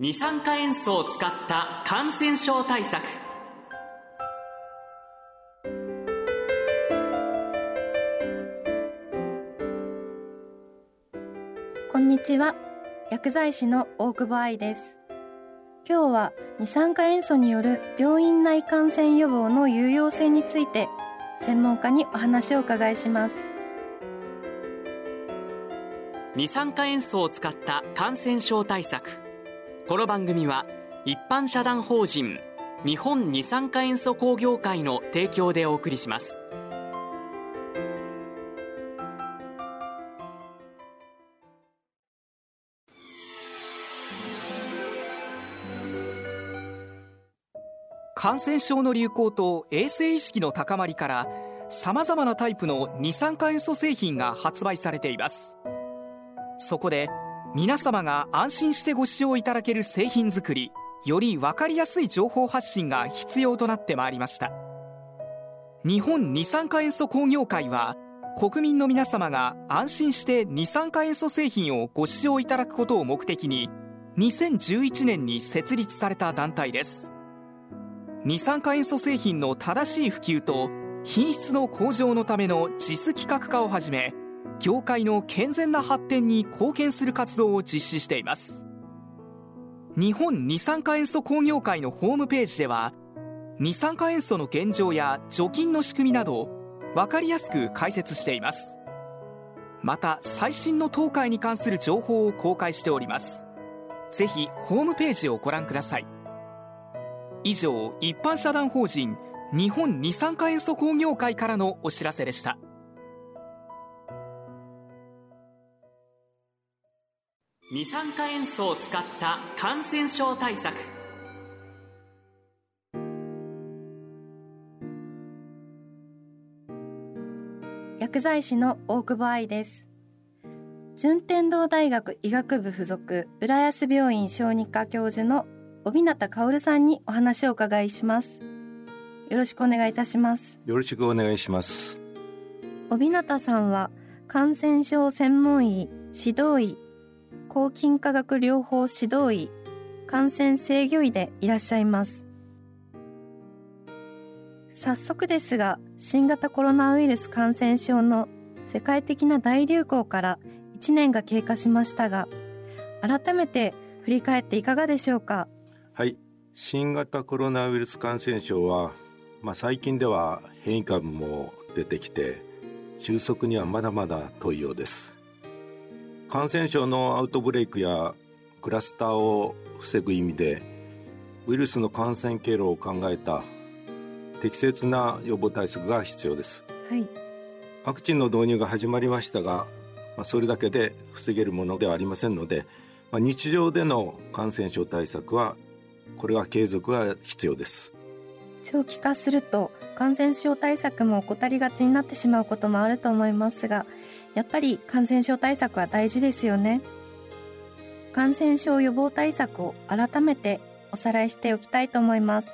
二酸化塩素を使った感染症対策。こんにちは。薬剤師の大久保愛です。今日は二酸化塩素による病院内感染予防の有用性について専門家にお話を伺いします。二酸化塩素を使った感染症対策この番組は一般社団法人日本二酸化塩素工業会の提供でお送りします。感染症の流行と衛生意識の高まりから様々なタイプの二酸化塩素製品が発売されています。そこで皆様が安心してご使用いただける製品作りより分かりやすい情報発信が必要となってまいりました。日本二酸化塩素工業会は国民の皆様が安心して二酸化塩素製品をご使用いただくことを目的に2011年に設立された団体です。二酸化塩素製品の正しい普及と品質の向上のための実企画化をはじめ業界の健全な発展に貢献する活動を実施しています。日本二酸化塩素工業会のホームページでは二酸化塩素の現状や除菌の仕組みなど分かりやすく解説しています。また最新の当会に関する情報を公開しております。ぜひホームページをご覧ください。以上一般社団法人日本二酸化塩素工業会からのお知らせでした。二酸化塩素を使った感染症対策。薬剤師の大久保愛です。順天堂大学医学部附属浦安病院小児科教授の帯名薫さんにお話を伺いします。よろしくお願いいたします。よろしくお願いします。帯名さんは感染症専門医指導医抗菌化学療法指導医感染制御医でいらっしゃいます。早速ですが新型コロナウイルス感染症の世界的な大流行から1年が経過しましたが改めて振り返っていかがでしょうか？はい。新型コロナウイルス感染症は、まあ、最近では変異株も出てきて収束にはまだまだ遠いようです。感染症のアウトブレイクやクラスターを防ぐ意味でウイルスの感染経路を考えた適切な予防対策が必要です、はい、ワクチンの導入が始まりましたが、まあ、それだけで防げるものではありませんので、まあ、日常での感染症対策はこれは継続が必要です。長期化すると感染症対策も怠りがちになってしまうこともあると思いますがやっぱり感染症対策は大事ですよね。感染症予防対策を改めておさらいしておきたいと思います。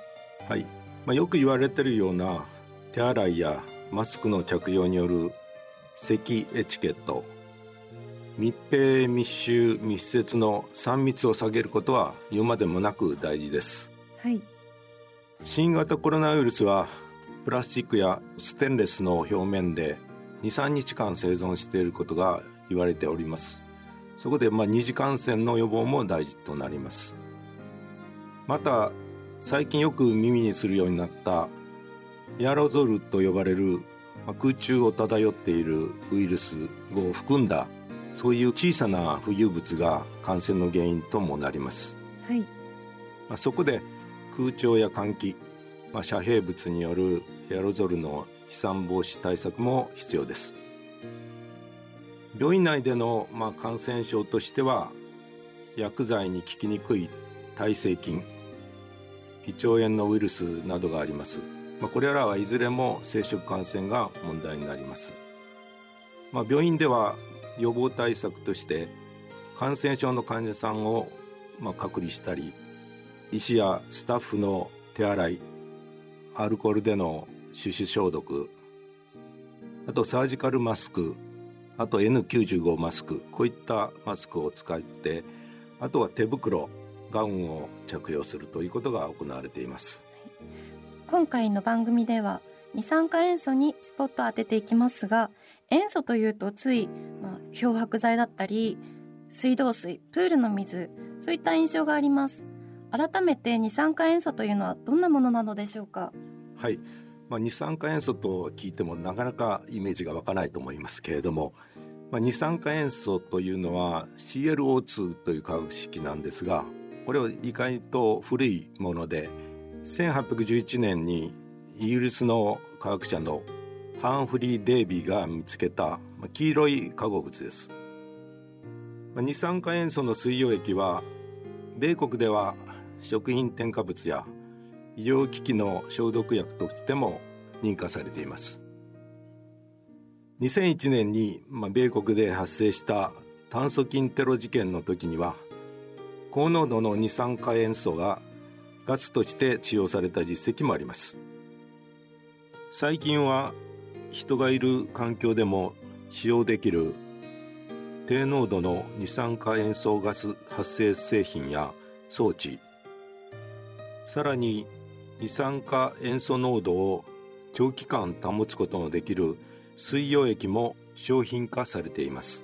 はい、まあ、よく言われているような手洗いやマスクの着用による咳エチケット密閉密集密接の3密を下げることは言うまでもなく大事です。はい。新型コロナウイルスはプラスチックやステンレスの表面で23日間生存していることが言われております。そこでまあ二次感染の予防も大事となります。また最近よく耳にするようになったエアロゾルと呼ばれる、まあ、空中を漂っているウイルスを含んだそういう小さな浮遊物が感染の原因ともなります、はい。まあ、そこで空調や換気、まあ、遮蔽物によるエアロゾルの飛散防止対策も必要です。病院内での、まあ、感染症としては薬剤に効きにくい耐性菌胃腸炎のウイルスなどがあります、まあ、これらはいずれも生殖感染が問題になります、まあ、病院では予防対策として感染症の患者さんを、まあ、隔離したり医師やスタッフの手洗いアルコールでの手指消毒。あとサージカルマスク。あと N95 マスク。こういったマスクを使ってあとは手袋。ガウンを着用するということが行われています。今回の番組では二酸化塩素にスポットを当てていきますが塩素というとつい、まあ、漂白剤だったり水道水プールの水そういった印象があります。改めて二酸化塩素というのはどんなものなのでしょうか？はい、まあ、二酸化塩素と聞いてもなかなかイメージが湧かないと思いますけれども、まあ、二酸化塩素というのは ClO2 という化学式なんですがこれは意外と古いもので1811年にイギリスの科学者のハンフリー・デイビーが見つけた黄色い化合物です。二酸化塩素の水溶液は米国では食品添加物や医療機器の消毒薬としても認可されています。2001年に、まあ、米国で発生した炭疽菌テロ事件の時には高濃度の二酸化塩素がガスとして使用された実績もあります。最近は人がいる環境でも使用できる低濃度の二酸化塩素ガス発生製品や装置さらに二酸化塩素濃度を長期間保つことのできる水溶液も商品化されています。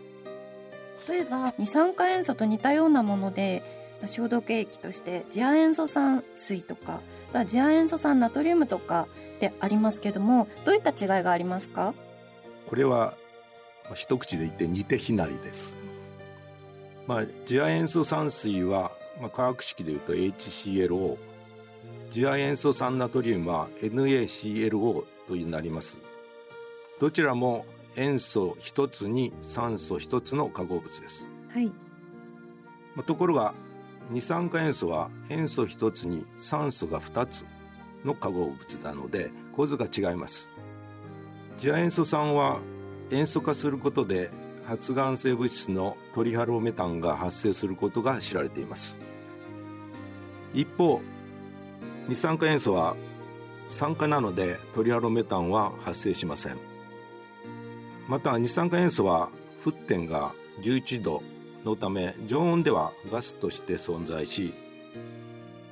例えば二酸化塩素と似たようなもので消毒液として次亜塩素酸水とか次亜塩素酸ナトリウムとかでありますけどもどういった違いがありますか？これは一口で言って似て非なりです。まあ、次亜塩素酸水は、まあ、化学式でいうと HClO 次亜塩素酸ナトリウムは NaClO となります。どちらも塩素一つに酸素一つの化合物です、はい。まあ、ところが二酸化塩素は塩素一つに酸素が二つの化合物なので構図が違います。次亜塩素酸は塩素化することで発がん性物質のトリハロメタンが発生することが知られています。一方二酸化塩素は酸化なのでトリハロメタンは発生しません。また二酸化塩素は沸点が11度のため常温ではガスとして存在し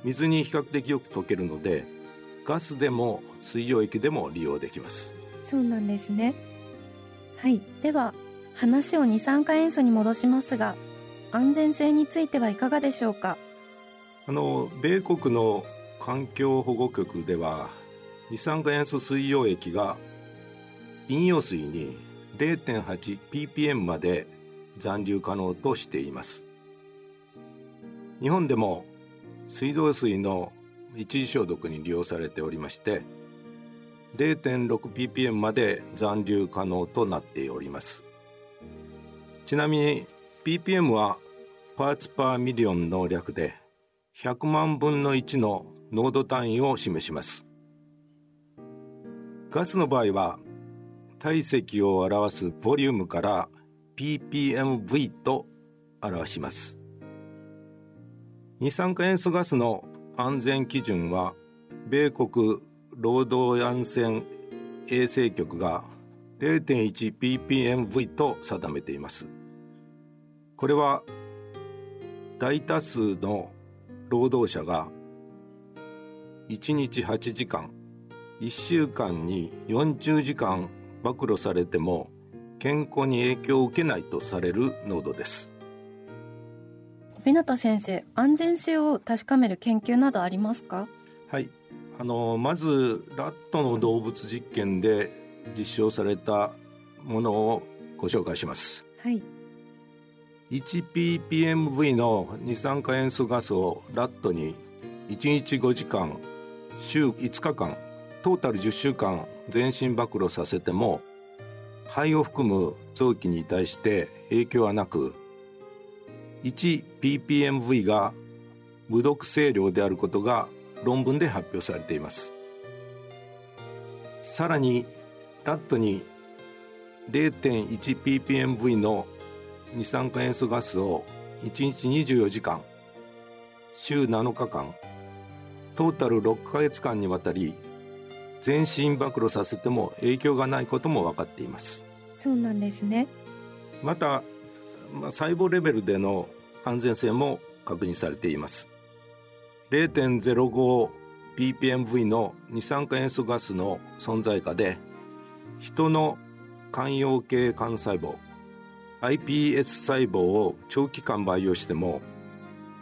水に比較的よく溶けるのでガスでも水溶液でも利用できます。そうなんですね。はい。では話を二酸化塩素に戻しますが安全性についてはいかがでしょうか？あの米国の環境保護局では二酸化塩素水溶液が飲用水に 0.8ppm まで残留可能としています。日本でも水道水の一次消毒に利用されておりまして 0.6ppm まで残留可能となっております。ちなみに ppm は parts per million の略で100万分の1の濃度単位を示します。ガスの場合は体積を表すボリュームから ppmv と表します。二酸化塩素ガスの安全基準は米国労働安全衛生局が 0.1ppmv と定めています。これは大多数の労働者が1日8時間1週間に40時間暴露されても健康に影響を受けないとされる濃度です小日向先生安全性を確かめる研究などありますか？はいあのまずラットの動物実験で実証されたものをご紹介します。はい。1ppmv の二酸化塩素ガスをラットに1日5時間週5日間トータル10週間全身暴露させても肺を含む臓器に対して影響はなく 1ppmv が無毒性量であることが論文で発表されています。さらにラットに 0.1ppmv の二酸化塩素ガスを1日24時間週7日間トータル6ヶ月間にわたり全身暴露させても影響がないことも分かっています。そうなんですね。また、まあ、細胞レベルでの安全性も確認されています。0.05ppmv の二酸化塩素ガスの存在下で人の肝陽系幹細胞 iPS 細胞を長期間培養しても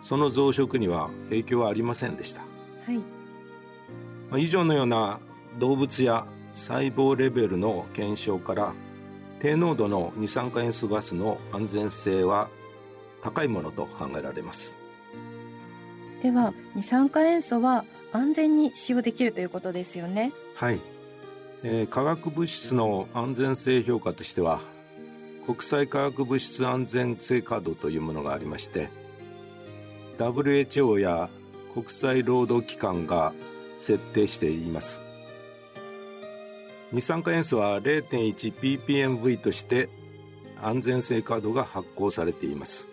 その増殖には影響はありませんでした、はい、以上のような動物や細胞レベルの検証から低濃度の二酸化塩素ガスの安全性は高いものと考えられます。では二酸化塩素は安全に使用できるということですよね。はい、えー、化学物質の安全性評価としては国際化学物質安全性カードというものがありまして WHO や国際労働機関が設定しています。二酸化塩素は 0.1ppmv として安全性カードが発行されています。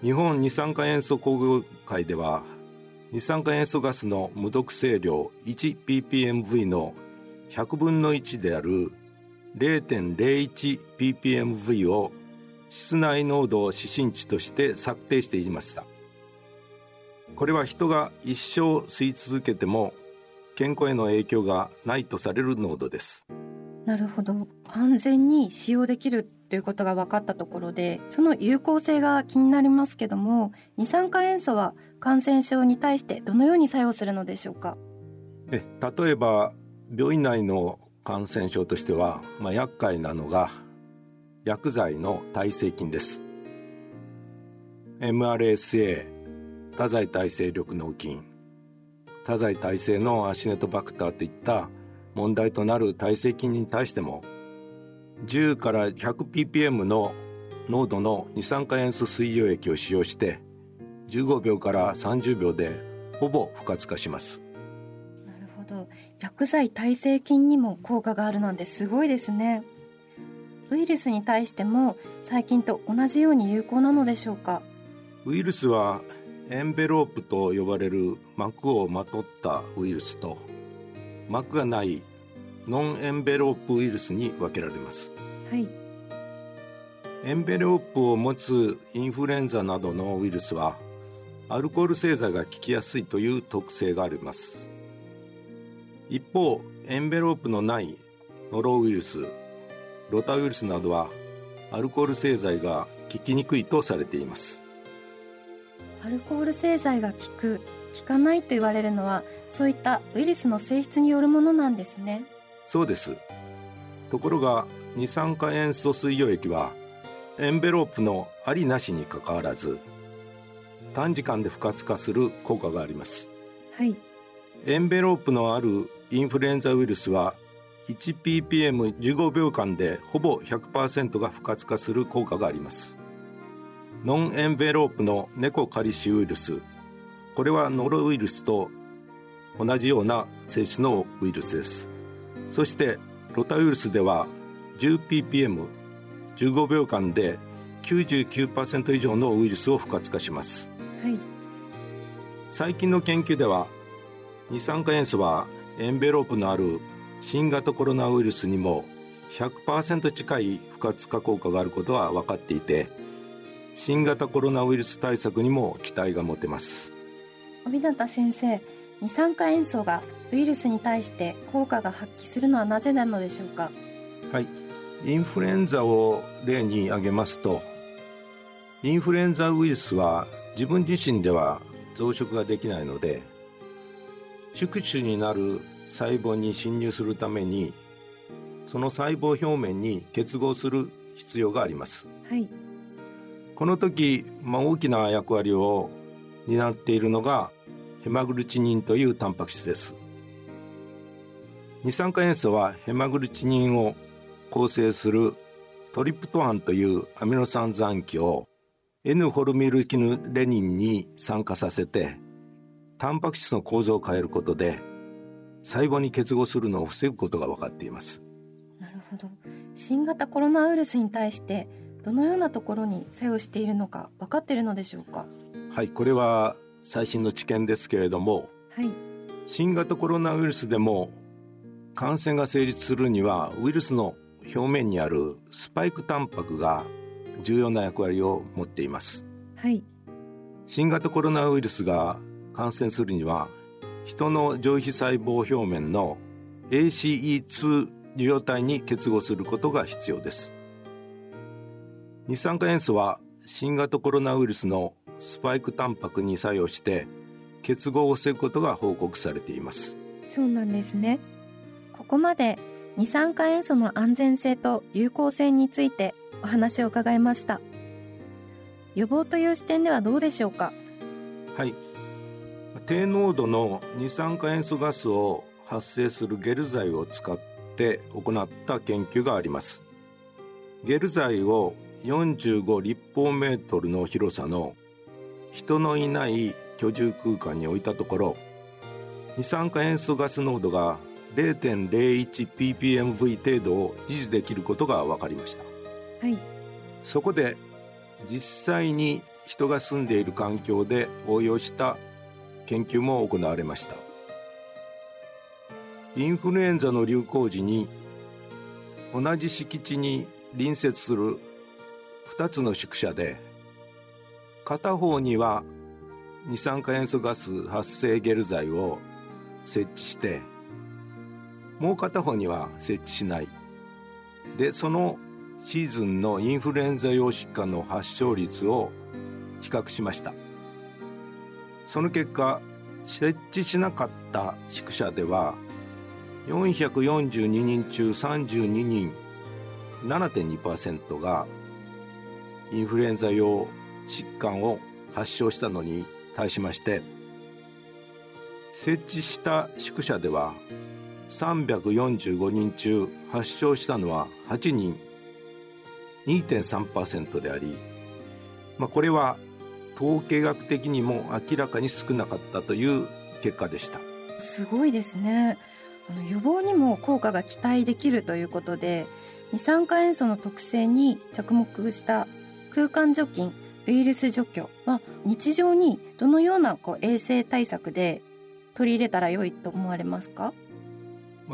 日本二酸化塩素工業会では二酸化塩素ガスの無毒性量 1ppmv の100分の1である 0.01ppmv を室内濃度指針値として策定していました。これは人が一生吸い続けても健康への影響がないとされる濃度です。なるほど。安全に使用できるということが分かったところでその有効性が気になりますけども二酸化塩素は感染症に対してどのように作用するのでしょうか？え例えば病院内の感染症としては、まあ、厄介なのが薬剤の耐性菌です。MRSA 多剤耐性緑膿菌。多剤耐性のアシネトバクターといった問題となる耐性菌に対しても10から 100ppm の濃度の二酸化塩素水溶液を使用して15秒から30秒でほぼ不活化します。ど。薬剤耐性菌にも効果があるなんてすごいですね。ウイルスに対しても細菌と同じように有効なのでしょうか？ウイルスはエンベロープと呼ばれる膜をまとったウイルスと膜がないノンエンベロープウイルスに分けられます。はい。エンベロープを持つインフルエンザなどのウイルスはアルコール製剤が効きやすいという特性があります。一方エンベロープのないノロウイルスロタウイルスなどはアルコール製剤が効きにくいとされていますアルコール製剤が効く効かないと言われるのはそういったウイルスの性質によるものなんですね。そうです。ところが二酸化塩素水溶液はエンベロープのありなしにかかわらず短時間で不活化する効果があります。はい。エンベロープのあるインフルエンザウイルスは 1ppm15 秒間でほぼ100%が不活化する効果がありますノンエンベロープのネコカリシウイルス。これはノロウイルスと同じような性質のウイルスです。そしてロタウイルスでは 10ppm15 秒間で99%以上のウイルスを不活化します、はい、最近の研究では二酸化塩素はエンベロープのある新型コロナウイルスにも100%近い不活化効果があることは分かっていて新型コロナウイルス対策にも期待が持てます。帯形先生二酸化塩素がウイルスに対して効果が発揮するのはなぜなのでしょうか？はい。インフルエンザを例に挙げますとインフルエンザウイルスは自分自身では増殖ができないので宿主になる細胞に侵入するためにその細胞表面に結合する必要があります、はい、この時、まあ、大きな役割を担っているのがヘマグルチニンというタンパク質です。二酸化塩素はヘマグルチニンを構成するトリプトファンというアミノ酸残機を N ホルミルキヌレニンに酸化させてタンパク質の構造を変えることで細胞に結合するのを防ぐことが分かっています。なるほど。新型コロナウイルスに対してどのようなところに作用しているのか分かっているのでしょうか？はいこれは最新の知見ですけれども、はい、新型コロナウイルスでも感染が成立するにはウイルスの表面にあるスパイクタンパクが重要な役割を持っています、はい、新型コロナウイルスが感染するには人の上皮細胞表面の ACE2 受容体に結合することが必要です二酸化塩素は新型コロナウイルスのスパイクタンパクに作用して結合を防ぐことが報告されています。そうなんですね。ここまで二酸化塩素の安全性と有効性についてお話を伺いました。予防という視点ではどうでしょうか？はい。低濃度の二酸化塩素ガスを発生するゲル剤を使って行った研究があります。ゲル剤を45立方メートルの広さの人のいない居住空間に置いたところ二酸化塩素ガス濃度が 0.01ppmv 程度を維持できることが分かりました、はい、そこで実際に人が住んでいる環境で応用した研究も行われました。インフルエンザの流行時に同じ敷地に隣接する2つの宿舎で片方には二酸化塩素ガス発生ゲル剤を設置してもう片方には設置しない。でそのシーズンのインフルエンザ用疾患の発症率を比較しました。その結果設置しなかった宿舎では442人中32人7.2%がインフルエンザ用疾患を発症したのに対しまして設置した宿舎では345人中発症したのは8人2.3%であり、まあ、これは統計学的にも明らかに少なかったという結果でした。すごいですね。あの予防にも効果が期待できるということで二酸化塩素の特性に着目した空間除菌ウイルス除去は日常にどのようなこう衛生対策で取り入れたら良いと思われますか？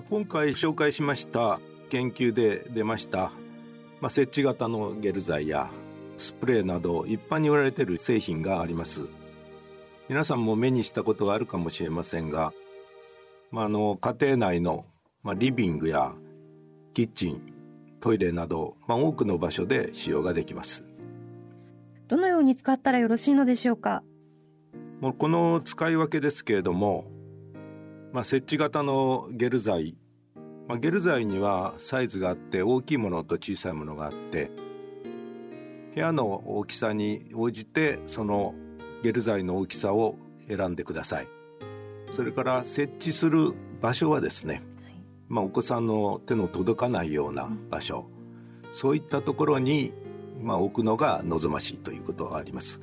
今回紹介しました研究で出ました、まあ、設置型のゲル剤やスプレーなど一般に売られている製品があります。皆さんも目にしたことがあるかもしれませんが、まあ、あの家庭内の、まあ、リビングやキッチントイレなど、まあ、多くの場所で使用ができます。どのように使ったらよろしいのでしょうか？もうこの使い分けですけれども、まあ、設置型のゲル剤、まあ、ゲル剤にはサイズがあって大きいものと小さいものがあって部屋の大きさに応じてそのゲル剤の大きさを選んでください。それから設置する場所はですね、まあ、お子さんの手の届かないような場所、そういったところに、まあ、置くのが望ましいということがあります。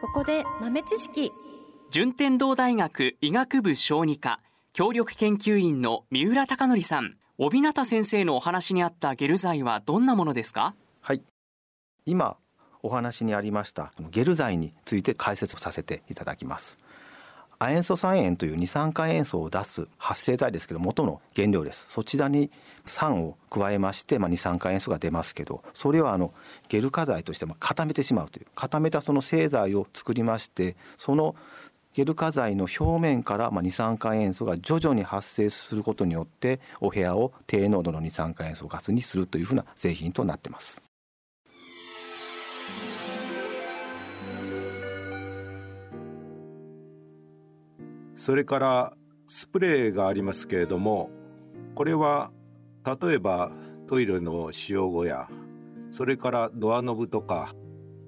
ここで豆知識。順天堂大学医学部小児科協力研究員の三浦貴則さん。帯名先生のお話にあったゲル剤はどんなものですか？はい。今お話にありましたゲル剤について解説させていただきます亜塩素酸塩という二酸化塩素を出す発生剤ですけど元の原料ですそちらに酸を加えまして、まあ、二酸化塩素が出ますけどそれをあのゲル化剤として固めてしまうという固めたその製剤を作りましてそのゲル化剤の表面から二酸化塩素が徐々に発生することによってお部屋を低濃度の二酸化塩素ガスにするというふうな製品となってます。それからスプレーがありますけれどもこれは例えばトイレの使用後やそれからドアノブとか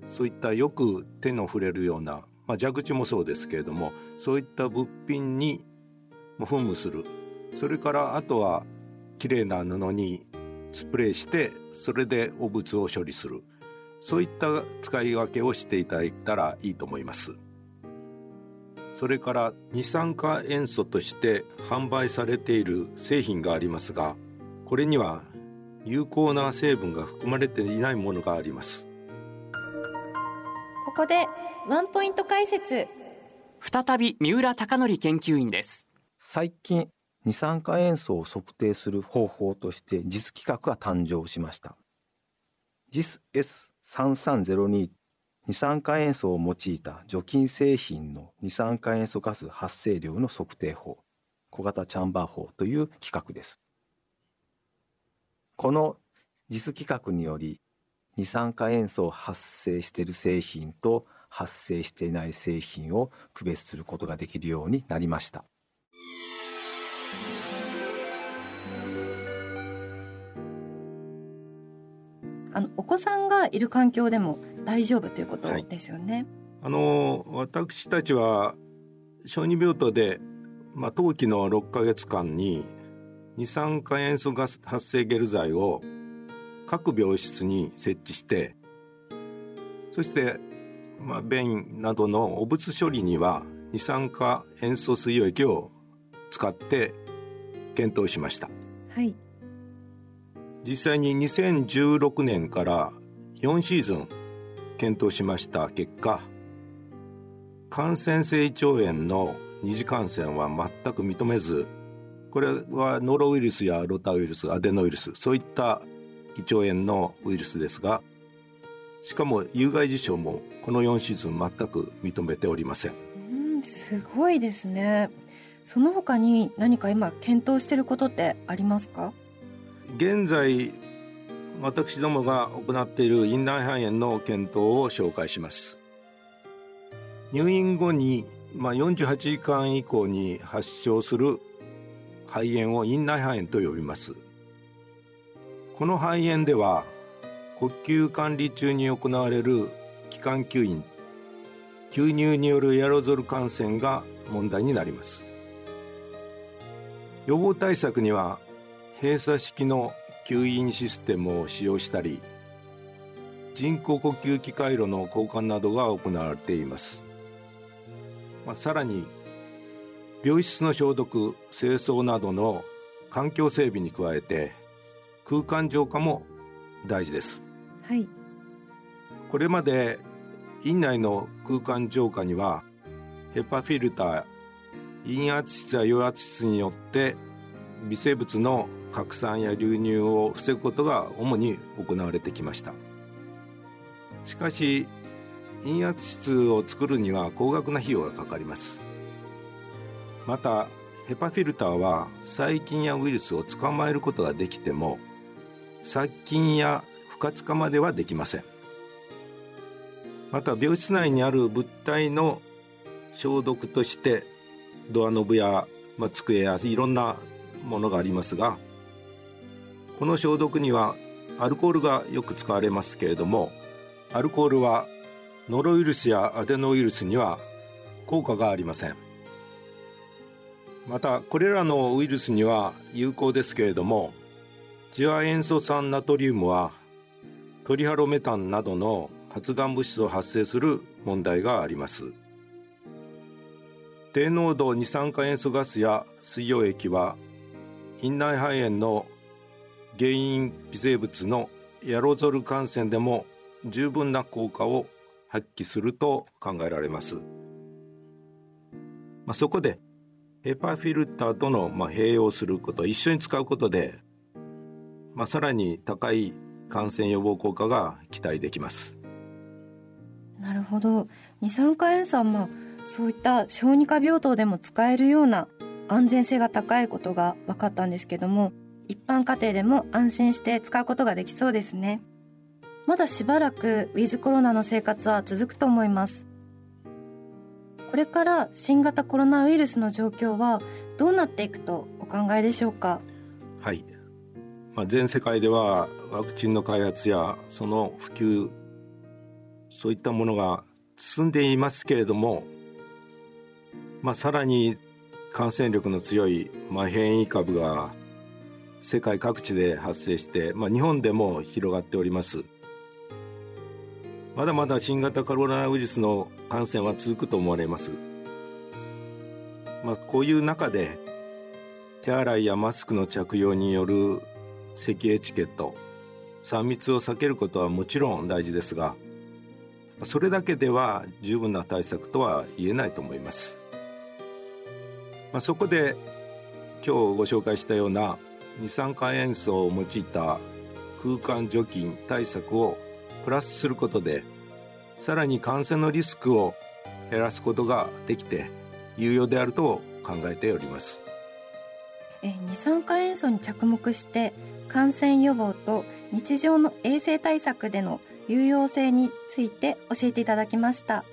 そういったよく手の触れるようなまあ、蛇口もそうですけれどもそういった物品に噴霧する。それからあとはきれいな布にスプレーしてそれで汚物を処理する。そういった使い分けをしていただいたらいいと思います。それから二酸化塩素として販売されている製品がありますがこれには有効な成分が含まれていないものがあります。ここでワンポイント解説。再び三浦貴則研究員です。最近二酸化塩素を測定する方法として実規格が誕生しました。JIS-S3302 二酸化塩素を用いた除菌製品の二酸化塩素ガス発生量の測定法小型チャンバー法という規格です。この JIS 規格により二酸化塩素を発生している製品と発生していない製品を区別することができるようになりました。あのお子さんがいる環境でも大丈夫ということですよね。はい、あの私たちは小児病棟で、まあ、冬季の6か月間に二酸化塩素ガス発生ゲル剤を各病室に設置してそして、まあ、便などの汚物処理には二酸化塩素水溶液を使って検討しました。はい実際に2016年から4シーズン検討しました結果感染性胃腸炎の二次感染は全く認めずこれはノロウイルスやロタウイルスアデノウイルスそういった胃腸炎のウイルスですがしかも有害事象もこの4シーズン全く認めておりません。うんすごいですね。その他に何か今検討していることってありますか？現在私どもが行っている院内肺炎の検討を紹介します。入院後に、まあ、48時間以降に発症する肺炎を院内肺炎と呼びます。この肺炎では呼吸管理中に行われる気管吸引吸入によるエアロゾル感染が問題になります。予防対策には閉鎖式の吸引システムを使用したり人工呼吸器回路の交換などが行われています、まあ、さらに病室の消毒清掃などの環境整備に加えて空間浄化も大事です。はい。これまで院内の空間浄化にはヘパフィルター陰圧室や陽圧室によって微生物の拡散や流入を防ぐことが主に行われてきました。しかし陰圧室を作るには高額な費用がかかります。またヘパフィルターは細菌やウイルスを捕まえることができても殺菌や不活化まではできません。また病室内にある物体の消毒としてドアノブや、まあ、机やいろんなものがありますがこの消毒にはアルコールがよく使われますけれどもアルコールはノロウイルスやアデノウイルスには効果がありません。またこれらのウイルスには有効ですけれども次亜塩素酸ナトリウムはトリハロメタンなどの発がん物質を発生する問題があります。低濃度二酸化塩素ガスや水溶液は院内肺炎の原因微生物のエアロゾル感染でも十分な効果を発揮すると考えられます、まあ、そこでヘパーフィルターとのまあ併用すること一緒に使うことで、まあ、さらに高い感染予防効果が期待できます。なるほど。二酸化塩素はまあそういった小児科病棟でも使えるような安全性が高いことが分かったんですけども一般家庭でも安心して使うことができそうですね。まだしばらくウィズコロナの生活は続くと思います。これから新型コロナウイルスの状況はどうなっていくとお考えでしょうか？はい、まあ、全世界ではワクチンの開発やその普及そういったものが進んでいますけれども、まあ、さらに感染力の強い、まあ、変異株が世界各地で発生して、まあ、日本でも広がっております。まだまだ新型コロナウイルスの感染は続くと思われます、まあ、こういう中で手洗いやマスクの着用による咳エチケット3密を避けることはもちろん大事ですがそれだけでは十分な対策とは言えないと思います。まあ、そこで今日ご紹介したような二酸化塩素を用いた空間除菌対策をプラスすることでさらに感染のリスクを減らすことができて有用であると考えております。え二酸化塩素に着目して感染予防と日常の衛生対策での有用性について教えていただきました。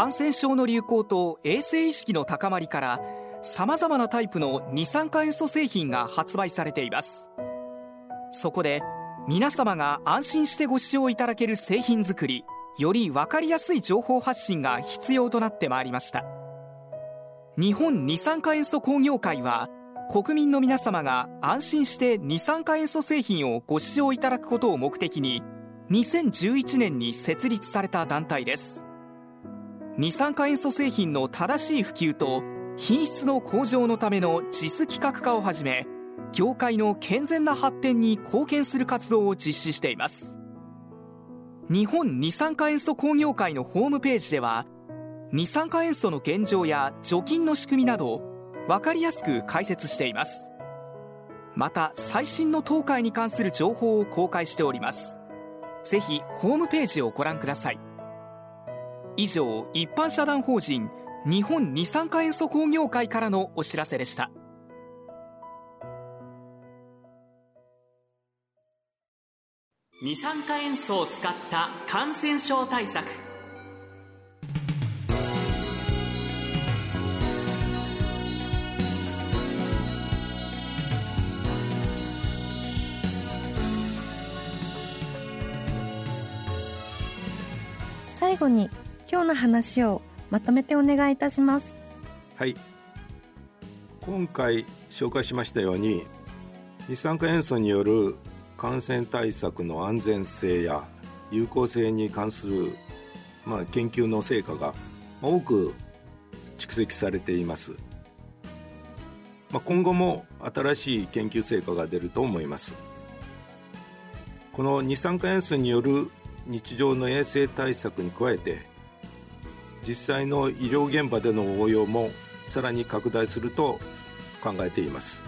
感染症の流行と衛生意識の高まりから様々なタイプの二酸化塩素製品が発売されています。そこで皆様が安心してご使用いただける製品作りより分かりやすい情報発信が必要となってまいりました。日本二酸化塩素工業会は国民の皆様が安心して二酸化塩素製品をご使用いただくことを目的に2011年に設立された団体です。二酸化塩素製品の正しい普及と品質の向上のための実企画化をはじめ業界の健全な発展に貢献する活動を実施しています。日本二酸化塩素工業会のホームページでは二酸化塩素の現状や除菌の仕組みなど分かりやすく解説しています。また最新の東海に関する情報を公開しております。ぜひホームページをご覧ください。以上一般社団法人日本二酸化塩素工業会からのお知らせでした。二酸化塩素を使った感染症対策。最後に今日の話をまとめてお願いいたします。はい。今回紹介しましたように二酸化塩素による感染対策の安全性や有効性に関する、まあ、研究の成果が多く蓄積されています、まあ、今後も新しい研究成果が出ると思います。この二酸化塩素による日常の衛生対策に加えて実際の医療現場での応用もさらに拡大すると考えています。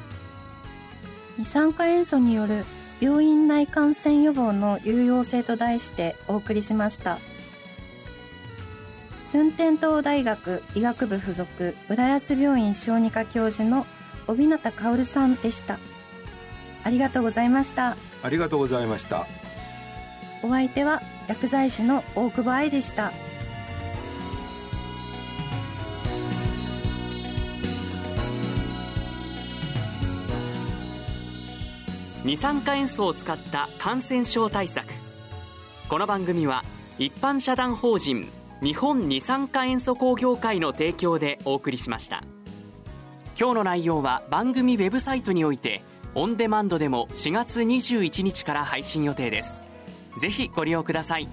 二酸化塩素による病院内感染予防の有用性と題してお送りしました。順天堂大学医学部附属浦安病院小児科教授の帯名薫さんでした。ありがとうございました。ありがとうございました。お相手は薬剤師の大久保愛でした二酸化塩素を使った感染症対策。この番組は一般社団法人日本二酸化塩素工業会の提供でお送りしました。今日の内容は番組ウェブサイトにおいてオンデマンドでも4月21日から配信予定です。ぜひご利用ください。